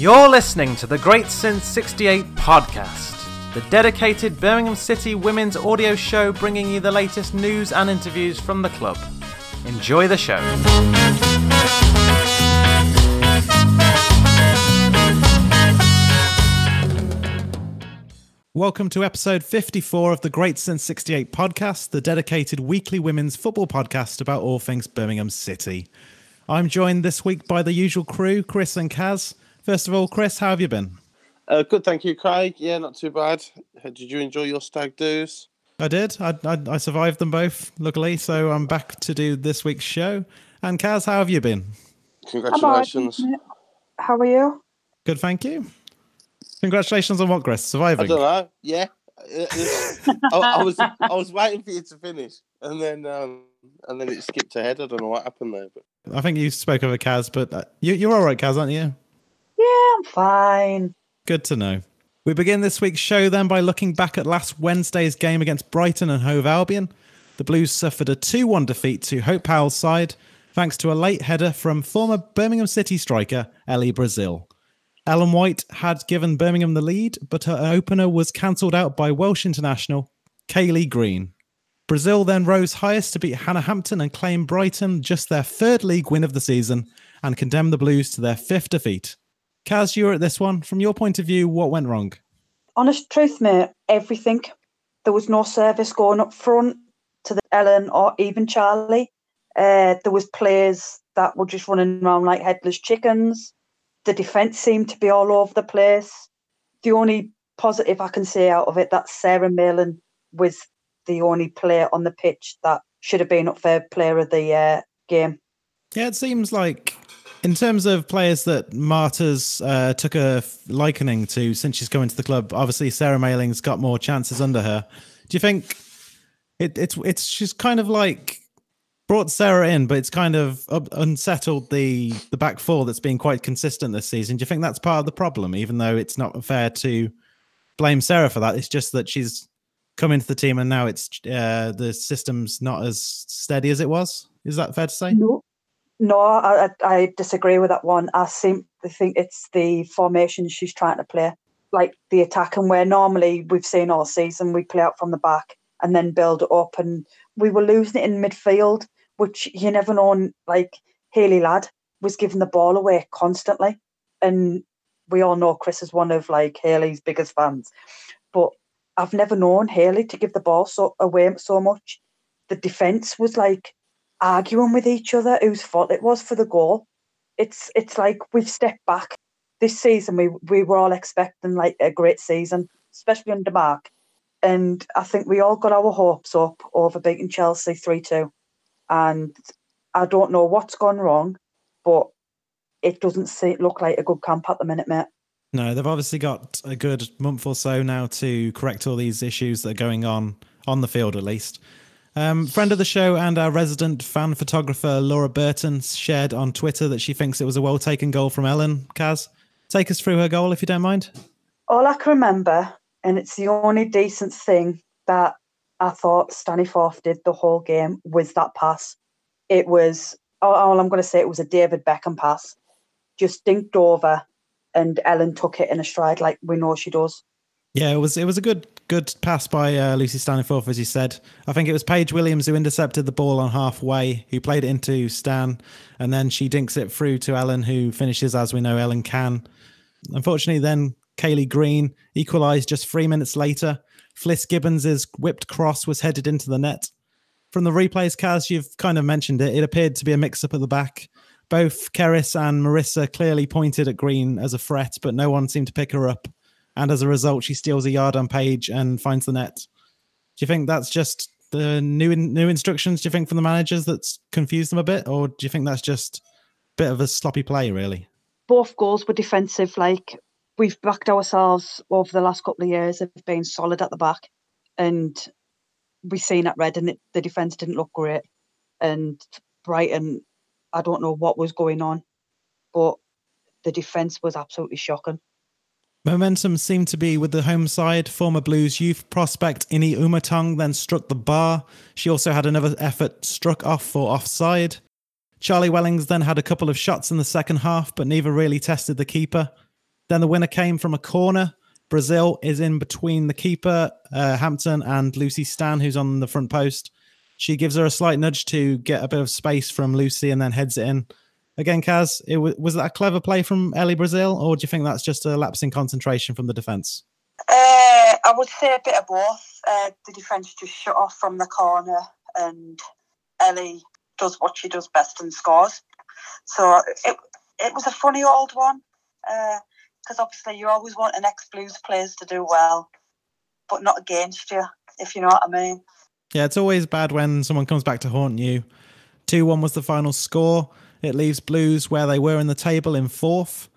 You're listening to the Great Since 68 podcast, the dedicated Birmingham City women's audio show bringing you the latest news and interviews from the club. Enjoy the show. Welcome to episode 54 of the Great Since 68 podcast, the dedicated weekly women's football podcast about all things Birmingham City. I'm joined this week by the usual crew, Chris and Kaz. First of all, Chris, how have you been? Uh, good, thank you, Craig. Yeah, not too bad. Did you enjoy your stag do's? I did. I, I, I survived them both, luckily, so I'm back to do this week's show. And Kaz, how have you been? Congratulations. How are you? Good, thank you. Congratulations on what, Chris? Surviving. I don't know. Yeah, Uh, uh, I, I was I was waiting for you to finish, and then um, and then it skipped ahead. I don't know what happened there, but I think you spoke over Kaz, but uh, you, you're all right, Kaz, aren't you? Yeah, I'm fine. Good to know. We begin this week's show then by looking back at last Wednesday's game against Brighton and Hove Albion. The Blues suffered a 2 1 defeat to Hope Powell's side, thanks to a late header from former Birmingham City striker Ellie Brazil. Ellen White had given Birmingham the lead, but her opener was cancelled out by Welsh international Kayleigh Green. Brazil then rose highest to beat Hannah Hampton and claim Brighton just their third league win of the season and condemn the Blues to their fifth defeat. Kaz, you were at this one. From your point of view, what went wrong? Honest truth, mate, everything. There was no service going up front to the Ellen or even Charlie. Uh, there was players that were just running around like headless chickens. The defence seemed to be all over the place. The only positive I can say out of it that Sarah Mayling was the only player on the pitch that should have been up for player of the uh, game. Yeah, it seems like in terms of players that Marta's uh, took a likening to since she's come into the club, obviously Sarah Mayling's got more chances under her. Do you think it, it's it's she's kind of like brought Sarah in, but it's kind of unsettled the the back four that's been quite consistent this season. Do you think that's part of the problem? Even though it's not fair to blame Sarah for that, it's just that she's come into the team and now it's uh, the system's not as steady as it was. Is that fair to say? No, no, I, I disagree with that one. I think it's the formation she's trying to play, like the attack, and where normally we've seen all season we play out from the back and then build up, and we were losing it in midfield, which you never know. Like Hayley Ladd was giving the ball away constantly, and we all know Chris is one of like Hayley's biggest fans, but I've never known Hayley to give the ball so away so much. The defense was like arguing with each other whose fault it was for the goal. It's it's like we've stepped back. This season we we were all expecting like a great season, especially under Marc. And I think we all got our hopes up over beating Chelsea three two. And I don't know what's gone wrong, but it doesn't see, look like a good camp at the minute, mate. No, they've obviously got a good month or so now to correct all these issues that are going on on the field, at least. Um, friend of the show and our resident fan photographer Laura Burton shared on Twitter that she thinks it was a well taken goal from Ellen. Kaz, take us through her goal if you don't mind. All I can remember, and it's the only decent thing that I thought Staniforth did the whole game, was that pass. It was, all all I'm going to say, it was a David Beckham pass. Just dinked over, and Ellen took it in a stride like we know she does. Yeah, it was it was a good good pass by uh, Lucy Staniforth, as you said. I think it was Paige Williams who intercepted the ball on halfway, who played it into Stan, and then she dinks it through to Ellen, who finishes as we know Ellen can. Unfortunately, then Kayleigh Green equalised just three minutes later. Fliss Gibbons's whipped cross was headed into the net. From the replays, Kaz, you've kind of mentioned it. It appeared to be a mix-up at the back. Both Kerys and Marisa clearly pointed at Green as a threat, but no one seemed to pick her up. And as a result, she steals a yard on Paige and finds the net. Do you think that's just the new new instructions? Do you think from the managers that's confused them a bit, or do you think that's just a bit of a sloppy play, really? Both goals were defensive. Like we've backed ourselves over the last couple of years of being solid at the back, and we've seen at Red, and the defense didn't look great. And Brighton, I don't know what was going on, but the defense was absolutely shocking. Momentum seemed to be with the home side. Former Blues youth prospect Ini Umotong then struck the bar. She also had another effort struck off for offside. Charlie Wellings then had a couple of shots in the second half, but neither really tested the keeper. Then the winner came from a corner. Brazil is in between the keeper, uh, Hampton, and Lucy Stan, who's on the front post. She gives her a slight nudge to get a bit of space from Lucy and then heads it in. Again, Kaz, it was, was that a clever play from Ellie Brazil, or do you think that's just a lapse in concentration from the defence? Uh, I would say a bit of both. Uh, the defence just shut off from the corner, and Ellie does what she does best and scores. So it it was a funny old one because uh, obviously you always want an ex Blues players to do well, but not against you, if you know what I mean. Yeah, it's always bad when someone comes back to haunt you. 2 1 was the final score. It leaves Blues where they were in the table in fourth.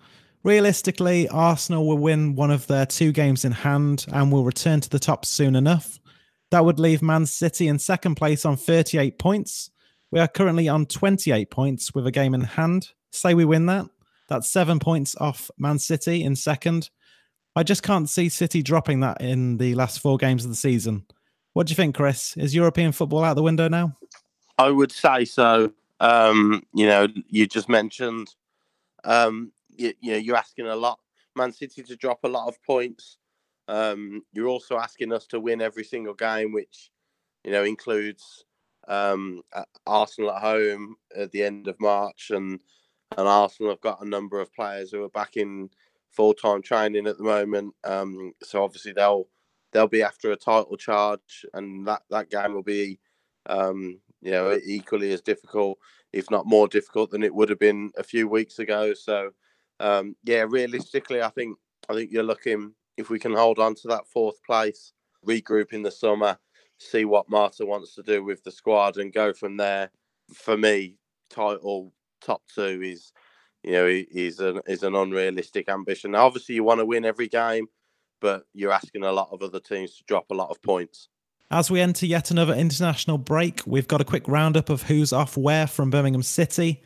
Realistically, Arsenal will win one of their two games in hand and will return to the top soon enough. That would leave Man City in second place on 38 points. We are currently on 28 points with a game in hand. Say we win that. That's seven points off Man City in second. I just can't see City dropping that in the last four games of the season. What do you think, Chris? Is European football out the window now? I would say so. Um, you know, you just mentioned um, you, you know you're asking a lot. Man City to drop a lot of points. Um, you're also asking us to win every single game, which you know includes um, Arsenal at home at the end of March, and and Arsenal have got a number of players who are back in full time training at the moment. Um, so obviously they'll they'll be after a title charge, and that that game will be um, you know equally as difficult, if not more difficult than it would have been a few weeks ago. So um, yeah, realistically, I think I think you're looking if we can hold on to that fourth place, regroup in the summer, see what Marta wants to do with the squad, and go from there. For me, title top two is, you know, is an is an unrealistic ambition. Now, obviously, you want to win every game, but you're asking a lot of other teams to drop a lot of points. As we enter yet another international break, we've got a quick roundup of who's off where from Birmingham City.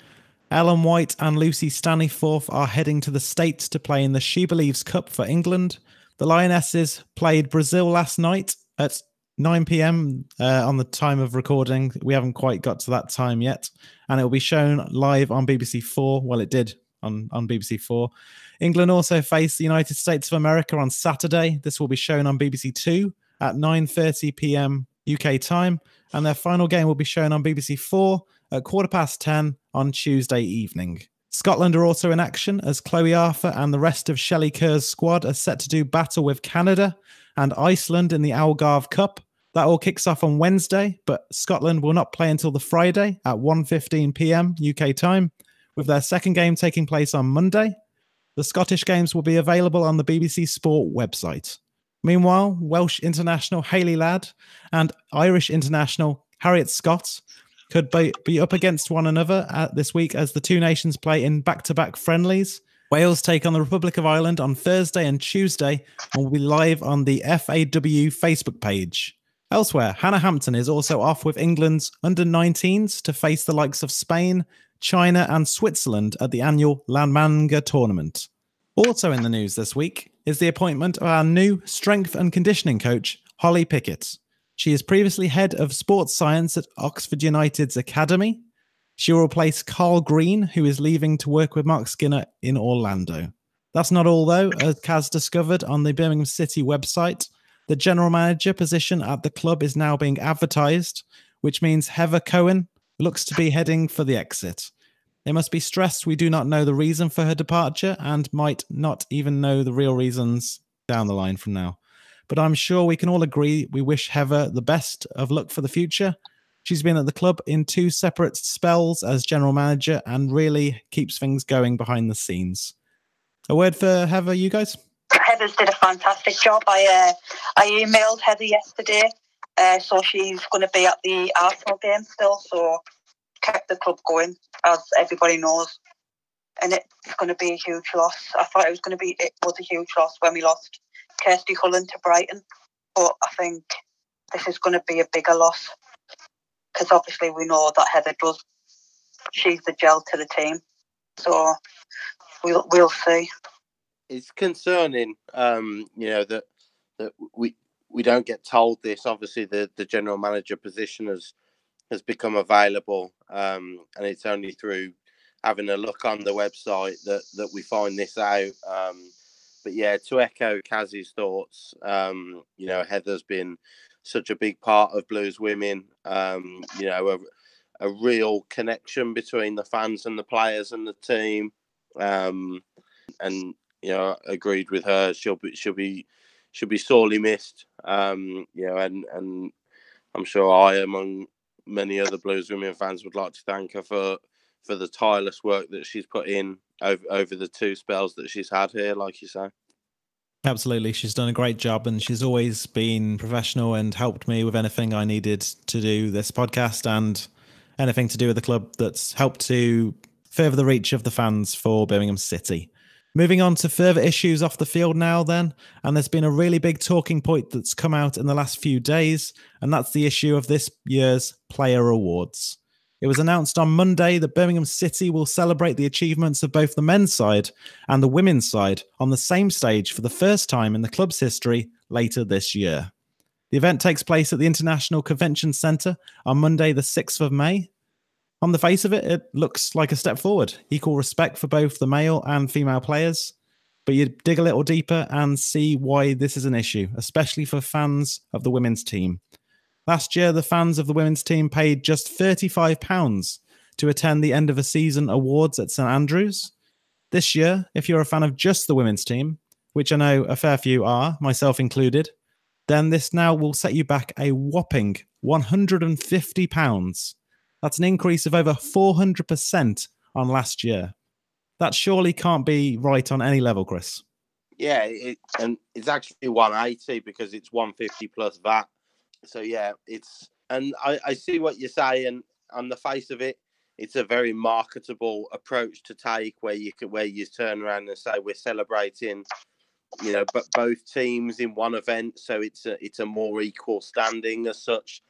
Ellen White and Lucy Staniforth are heading to the States to play in the She Believes Cup for England. The Lionesses played Brazil last night at 9 p.m. Uh, on the time of recording. We haven't quite got to that time yet, and it will be shown live on BBC Four. Well, it did on, on BBC Four. England also face the United States of America on Saturday. This will be shown on BBC Two at 9:30 p.m. UK time, and their final game will be shown on BBC Four at quarter past 10 on Tuesday evening. Scotland are also in action as Chloe Arthur and the rest of Shelley Kerr's squad are set to do battle with Canada and Iceland in the Algarve Cup. That all kicks off on Wednesday, but Scotland will not play until the Friday at 1:15 p.m. UK time, with their second game taking place on Monday. The Scottish games will be available on the BBC Sport website. Meanwhile, Welsh international Hayley Ladd and Irish international Harriet Scott could be, be up against one another this week as the two nations play in back to back friendlies. Wales take on the Republic of Ireland on Thursday and Tuesday and will be live on the FAW Facebook page. Elsewhere, Hannah Hampton is also off with England's under 19s to face the likes of Spain, China, and Switzerland at the annual La Manga tournament. Also in the news this week is the appointment of our new strength and conditioning coach, Holly Pickett. She is previously head of sports science at Oxford United's Academy. She will replace Carl Green, who is leaving to work with Marc Skinner in Orlando. That's not all, though, as Kaz discovered on the Birmingham City website. The general manager position at the club is now being advertised, which means Heather Cohen looks to be heading for the exit. It must be stressed we do not know the reason for her departure and might not even know the real reasons down the line from now but I'm sure we can all agree we wish Heather the best of luck for the future. She's been at the club in two separate spells as general manager and really keeps things going behind the scenes. A word for Heather, you guys? Heather's did a fantastic job. I uh, I emailed Heather yesterday, uh, so she's going to be at the Arsenal game still. So kept the club going, as everybody knows, and it's going to be a huge loss. I thought it was going to be it was a huge loss when we lost Kirsty Cullen to Brighton. But I think this is going to be a bigger loss because obviously we know that Heather does. She's the gel to the team, so we'll we'll see. It's concerning, um, you know that that we we don't get told this. Obviously, the the general manager position has has become available, um, and it's only through having a look on the website that that we find this out. Um, but yeah, to echo Kaz's thoughts, um, you know, Heather's been such a big part of Blues Women. Um, you know, a, a real connection between the fans and the players and the team. Um, and you know, agreed with her. She'll be she'll be she'll be sorely missed. Um, you know, and and I'm sure I, among many other Blues Women fans, would like to thank her for for the tireless work that she's put in over over the two spells that she's had here, like you say. Absolutely. She's done a great job and she's always been professional and helped me with anything I needed to do this podcast and anything to do with the club that's helped to further the reach of the fans for Birmingham City. Moving on to further issues off the field now, then, and there's been a really big talking point that's come out in the last few days, and that's the issue of this year's player awards. It was announced on Monday that Birmingham City will celebrate the achievements of both the men's side and the women's side on the same stage for the first time in the club's history later this year. The event takes place at the International Convention Centre on Monday, the 6th of May. On the face of it, it looks like a step forward, equal respect for both the male and female players. But you dig a little deeper and see why this is an issue, especially for fans of the women's team. Last year, the fans of the women's team paid just £35 to attend the end of a season awards at St Andrews. This year, if you're a fan of just the women's team, which I know a fair few are, myself included, then this now will set you back a whopping £150. That's an increase of over 400% on last year. That surely can't be right on any level, Chris. Yeah, it, and it's actually 180 because it's 150 plus VAT so yeah, it's and I, I see what you're saying on the face of it. It's a very marketable approach to take, where you could where you turn around and say we're celebrating, you know, but both teams in one event, so it's a it's a more equal standing as such.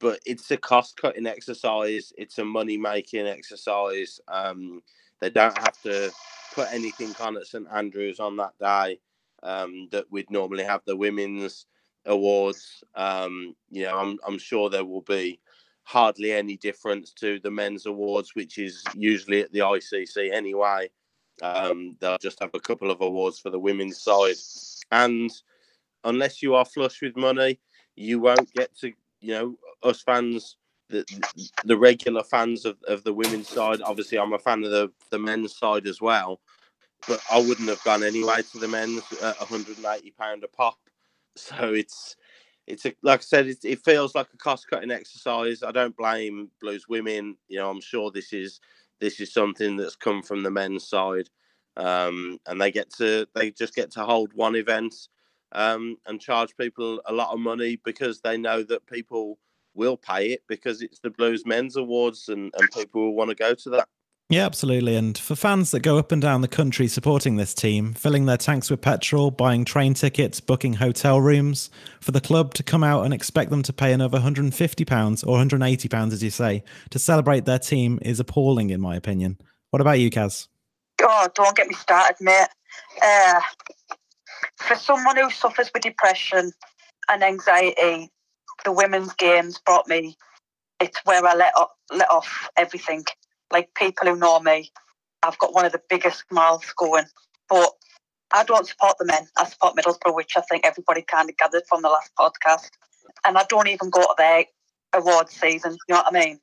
But it's a cost cutting exercise. It's a money making exercise. Um, they don't have to put anything on at St Andrews on that day um, that we'd normally have the women's awards. Um, you know, I'm I'm sure there will be hardly any difference to the men's awards, which is usually at the ICC anyway. Um, they'll just have a couple of awards for the women's side, and unless you are flush with money, you won't get to you know us fans. The, the regular fans of, of the women's side. Obviously, I'm a fan of the, the men's side as well, but I wouldn't have gone anyway to the men's at 180 pound a pop. So it's it's a, like I said, it, it feels like a cost cutting exercise. I don't blame Blues women. You know, I'm sure this is this is something that's come from the men's side, um, and they get to they just get to hold one event um, and charge people a lot of money because they know that people will pay it because it's the Blues Men's Awards and, and people will want to go to that. Yeah, absolutely. And for fans that go up and down the country supporting this team, filling their tanks with petrol, buying train tickets, booking hotel rooms, for the club to come out and expect them to pay another £150 or £180, as you say, to celebrate their team is appalling, in my opinion. What about you, Kaz? Oh, don't get me started, mate. Uh, for someone who suffers with depression and anxiety, the women's games brought me. It's where I let off, let off everything like people who know me, I've got one of the biggest mouths going. But I don't support the men. I support Middlesbrough, which I think everybody kind of gathered from the last podcast. And I don't even go to their awards season. You know what I mean?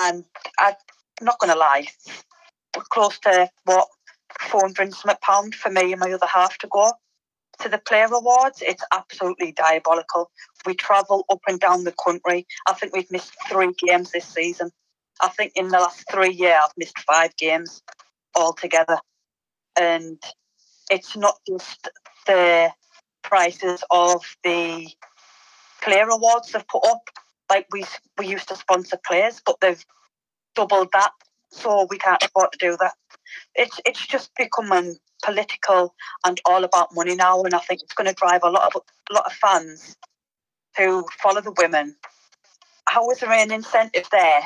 And I'm not going to lie, we're close to what four hundred something pound for me and my other half to go to the player awards. It's absolutely diabolical. We travel up and down the country. I think we've missed three games this season. I think in the last three years I've missed five games altogether, and it's not just the prices of the player awards they've put up. Like we we used to sponsor players, but they've doubled that, so we can't afford to do that. It's it's just becoming political and all about money now, and I think it's going to drive a lot of a lot of fans who follow the women. How is there an incentive there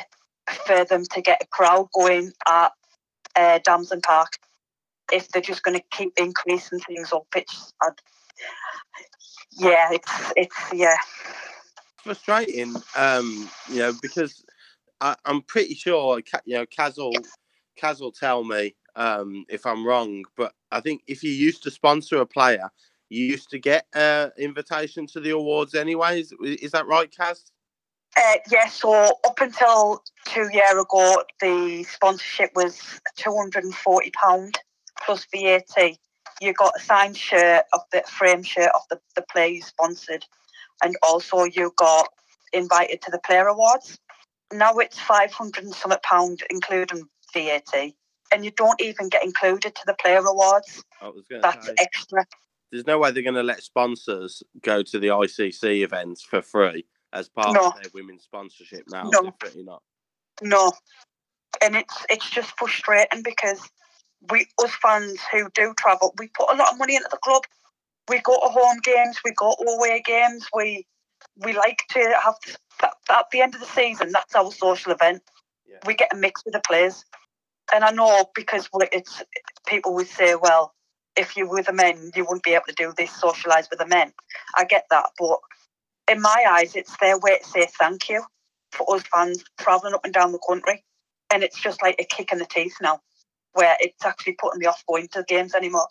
for them to get a crowd going at uh, Damson Park if they're just going to keep increasing things. It's, uh, yeah, it's, it's, yeah. Frustrating, um, you know, because I, am pretty sure, you know, Kaz will, Kaz will tell me, um, if I'm wrong, but I think if you used to sponsor a player, you used to get an uh, invitation to the awards anyways. Is that right, Kaz? Uh, yeah, so up until two year ago, the sponsorship was £240 plus VAT. You got a signed shirt of the frame shirt of the, the player you sponsored, and also you got invited to the player awards. Now it's 500 and something pound, including VAT, and you don't even get included to the player awards. That's say, extra. There's no way they're going to let sponsors go to the ICC events for free as part no. of their women's sponsorship now. No. Definitely not. No. And it's it's just frustrating because we us fans who do travel, we put a lot of money into the club. We go to home games, we go to away games, we we like to have at the end of the season, that's our social event. Yeah. We get a mix with the players. And I know because it's people would say, well, if you were the men, you wouldn't be able to do this, socialise with the men. I get that, but in my eyes, it's their way to say thank you for us fans travelling up and down the country. And it's just like a kick in the teeth now, where it's actually putting me off going to games anymore.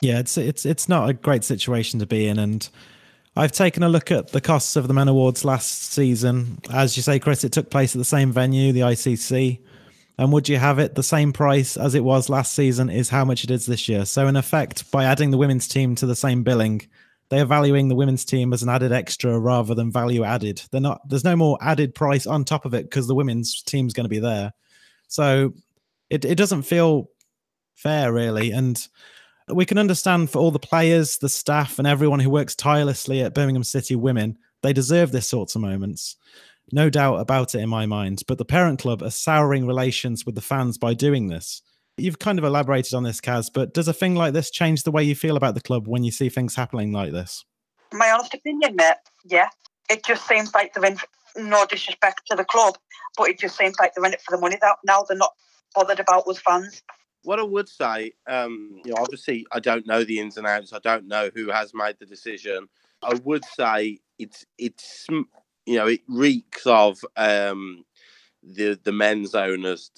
Yeah, it's it's it's not a great situation to be in, and I've taken a look at the costs of the Men Awards last season. As you say, Chris, it took place at the same venue, the ICC. And would you have it the same price as it was last season? Is how much it is this year. So, in effect, by adding the women's team to the same billing, they are valuing the women's team as an added extra rather than value added. They're not. There's no more added price on top of it because the women's team's going to be there. So, it it doesn't feel fair really, and we can understand for all the players, the staff, and everyone who works tirelessly at Birmingham City Women, they deserve this sorts of moments no doubt about it in my mind. But the parent club are souring relations with the fans by doing this. You've kind of elaborated on this, Kaz, but does a thing like this change the way you feel about the club when you see things happening like this? My honest opinion, mate, yeah. It just seems like they're in, no disrespect to the club, but it just seems like they're in it for the money now. They're not bothered about us fans. What I would say, um, you know, obviously I don't know the ins and outs. I don't know who has made the decision. I would say it's it's you know, it reeks of um, the the men's owners.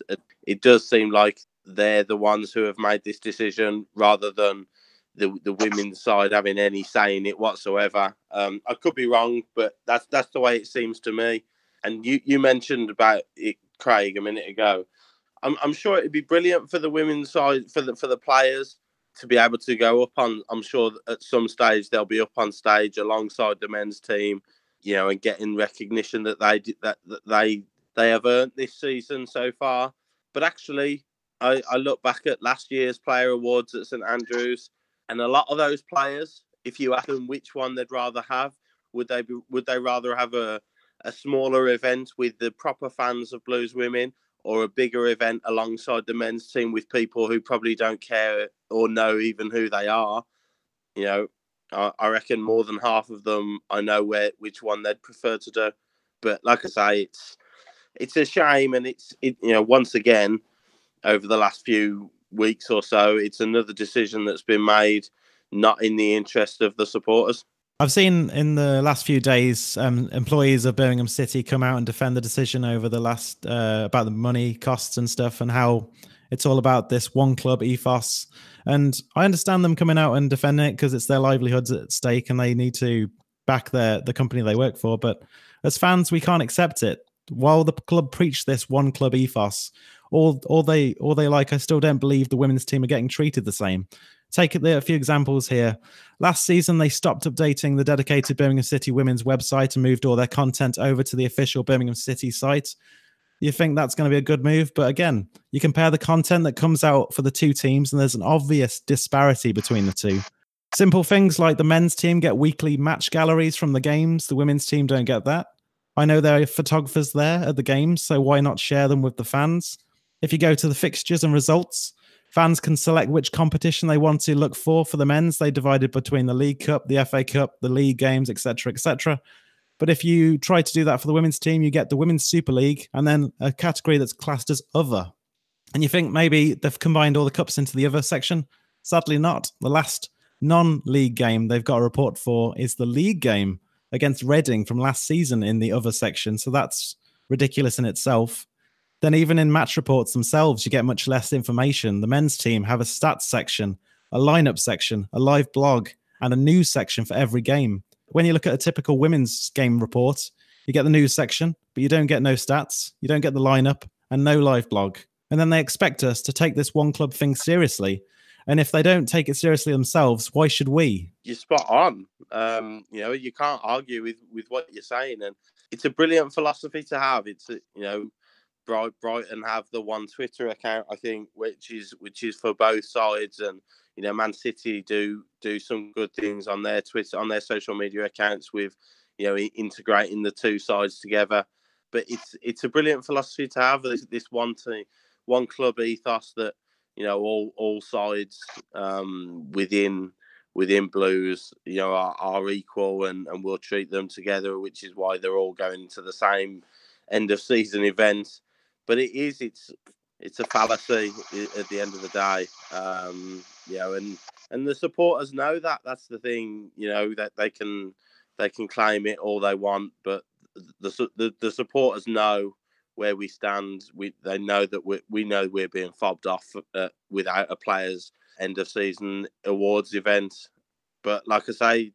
It does seem like they're the ones who have made this decision rather than the the women's side having any say in it whatsoever. Um, I could be wrong, but that's that's the way it seems to me. And you you mentioned about it, Craig, a minute ago. I'm I'm sure it'd be brilliant for the women's side for the for the players to be able to go up on. I'm sure at some stage they'll be up on stage alongside the men's team you know, and getting recognition that they that, that they they have earned this season so far. But actually, I, I look back at last year's player awards at St Andrews, and a lot of those players, if you ask them which one they'd rather have, would they be, would they rather have a a smaller event with the proper fans of Blues women, or a bigger event alongside the men's team with people who probably don't care or know even who they are? You know, I, reckon more than half of them I know where which one they'd prefer to do. But like I say, it's it's a shame, and it's it you know once again over the last few weeks or so, it's another decision that's been made not in the interest of the supporters. I've seen in the last few days um, employees of Birmingham City come out and defend the decision over the last uh, about the money costs and stuff and how it's all about this one club ethos. And I understand them coming out and defending it because it's their livelihoods at stake and they need to back their the company they work for. But as fans, we can't accept it. While the club preach this one club ethos, all all they all they like, I still don't believe the women's team are getting treated the same. Take a few examples here. Last season, they stopped updating the dedicated Birmingham City women's website and moved all their content over to the official Birmingham City site you think that's going to be a good move. But again, you compare the content that comes out for the two teams, and there's an obvious disparity between the two. Simple things like the men's team get weekly match galleries from the games, the women's team don't get that. I know there are photographers there at the games, so why not share them with the fans? If you go to the fixtures and results, fans can select which competition they want to look for. For the men's, they divided between the League Cup, the FA Cup, the league games, etc., etc. But if you try to do that for the women's team, you get the Women's Super League and then a category that's classed as other. And you think maybe they've combined all the cups into the other section. Sadly, not. The last non league game they've got a report for is the league game against Reading from last season in the other section. So that's ridiculous in itself. then even in match reports themselves, you get much less information. The men's team have a stats section, a lineup section, a live blog, and a news section for every game. When you look at a typical women's game report, you get the news section, but you don't get no stats, you don't get the lineup, and no live blog. And then they expect us to take this one club thing seriously. And if they don't take it seriously themselves, why should we? You're spot on. Um, you know, you can't argue with with what you're saying, and it's a brilliant philosophy to have. It's you know, Bright Brighton have the one Twitter account, I think, which is which is for both sides, and you know, Man City do do some good things on their Twitter on their social media accounts with you know integrating the two sides together. But it's it's a brilliant philosophy to have this, this one team, one club ethos that you know all all sides um, within within Blues you know are, are equal and and we'll treat them together, which is why they're all going to the same end of season event. But it is it's it's a fallacy at the end of the day. Um, you know, and and the supporters know that. That's the thing. You know that they can they can claim it all they want, but the the, the supporters know where we stand. We they know that we we know we're being fobbed off uh, without a players' end of season awards event. But like I say,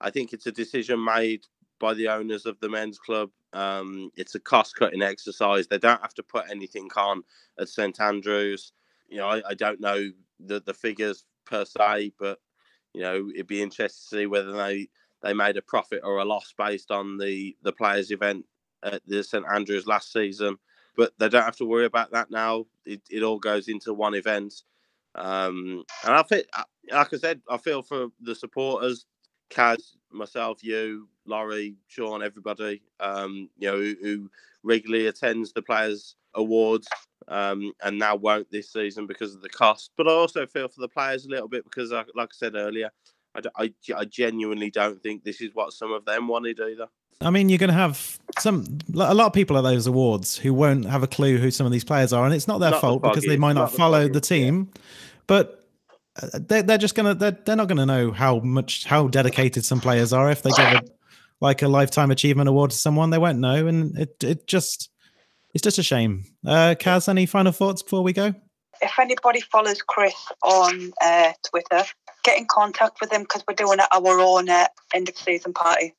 I think it's a decision made by the owners of the men's club. Um, it's a cost cutting exercise. They don't have to put anything on at St Andrews. You know, I, I don't know the, the figures per se, but you know, it'd be interesting to see whether they they made a profit or a loss based on the the players event at the St Andrews last season. But they don't have to worry about that now. It, it all goes into one event. Um, and I feel, like I said, I feel for the supporters, Kaz, myself, you, Laurie, Sean, everybody, um, you know, who, who, regularly attends the players' awards um, and now won't this season because of the cost. But I also feel for the players a little bit because, I, like I said earlier, I, I, I genuinely don't think this is what some of them wanted either. I mean, you're going to have some a lot of people at those awards who won't have a clue who some of these players are, and it's not their not fault the because they might not, not follow the, the team. Yeah. But uh, they're, they're just gonna they're, they're not gonna know how much how dedicated some players are if they give a, like a lifetime achievement award to someone they won't know, and it it just it's just a shame. Uh, Kaz, any final thoughts before we go? If anybody follows Chris on uh, Twitter, get in contact with him because we're doing our own uh, end of season party.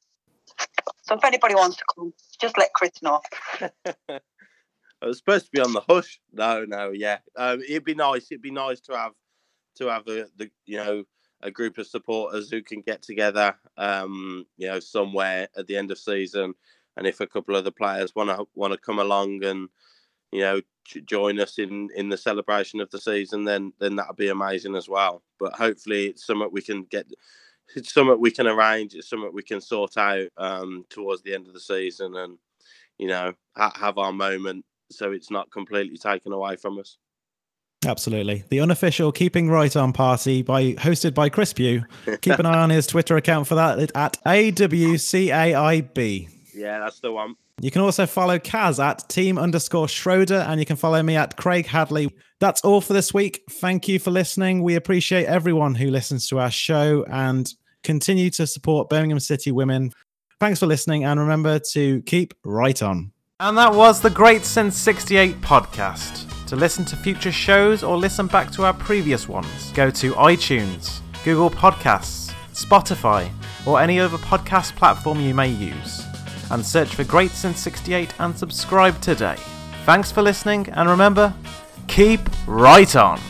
So if anybody wants to come, just let Chris know. I was supposed to be on the hush. No, no, yeah. Um, it'd be nice. It'd be nice to have to have the, the you know a group of supporters who can get together, um, you know, somewhere at the end of season, and if a couple of the players want to want to come along and you know join us in in the celebration of the season, then then that'd be amazing as well. But hopefully, it's something we can get. It's something we can arrange. It's something we can sort out um, towards the end of the season, and you know ha- have our moment so it's not completely taken away from us. Absolutely. The unofficial Keeping Right On party by hosted by Chris Pugh. Keep an eye on his Twitter account for that at AWCAIB. Yeah, that's the one. You can also follow Kaz at team underscore Schroeder, and you can follow me at Craig Hadley. That's all for this week. Thank you for listening. We appreciate everyone who listens to our show and continue to support Birmingham City women. Thanks for listening, and remember to keep right on. And that was the Great Since 68 podcast. To listen to future shows or listen back to our previous ones, go to iTunes, Google Podcasts, Spotify, or any other podcast platform you may use, and search for Great Since 68 and subscribe today. Thanks for listening, and remember, keep right on.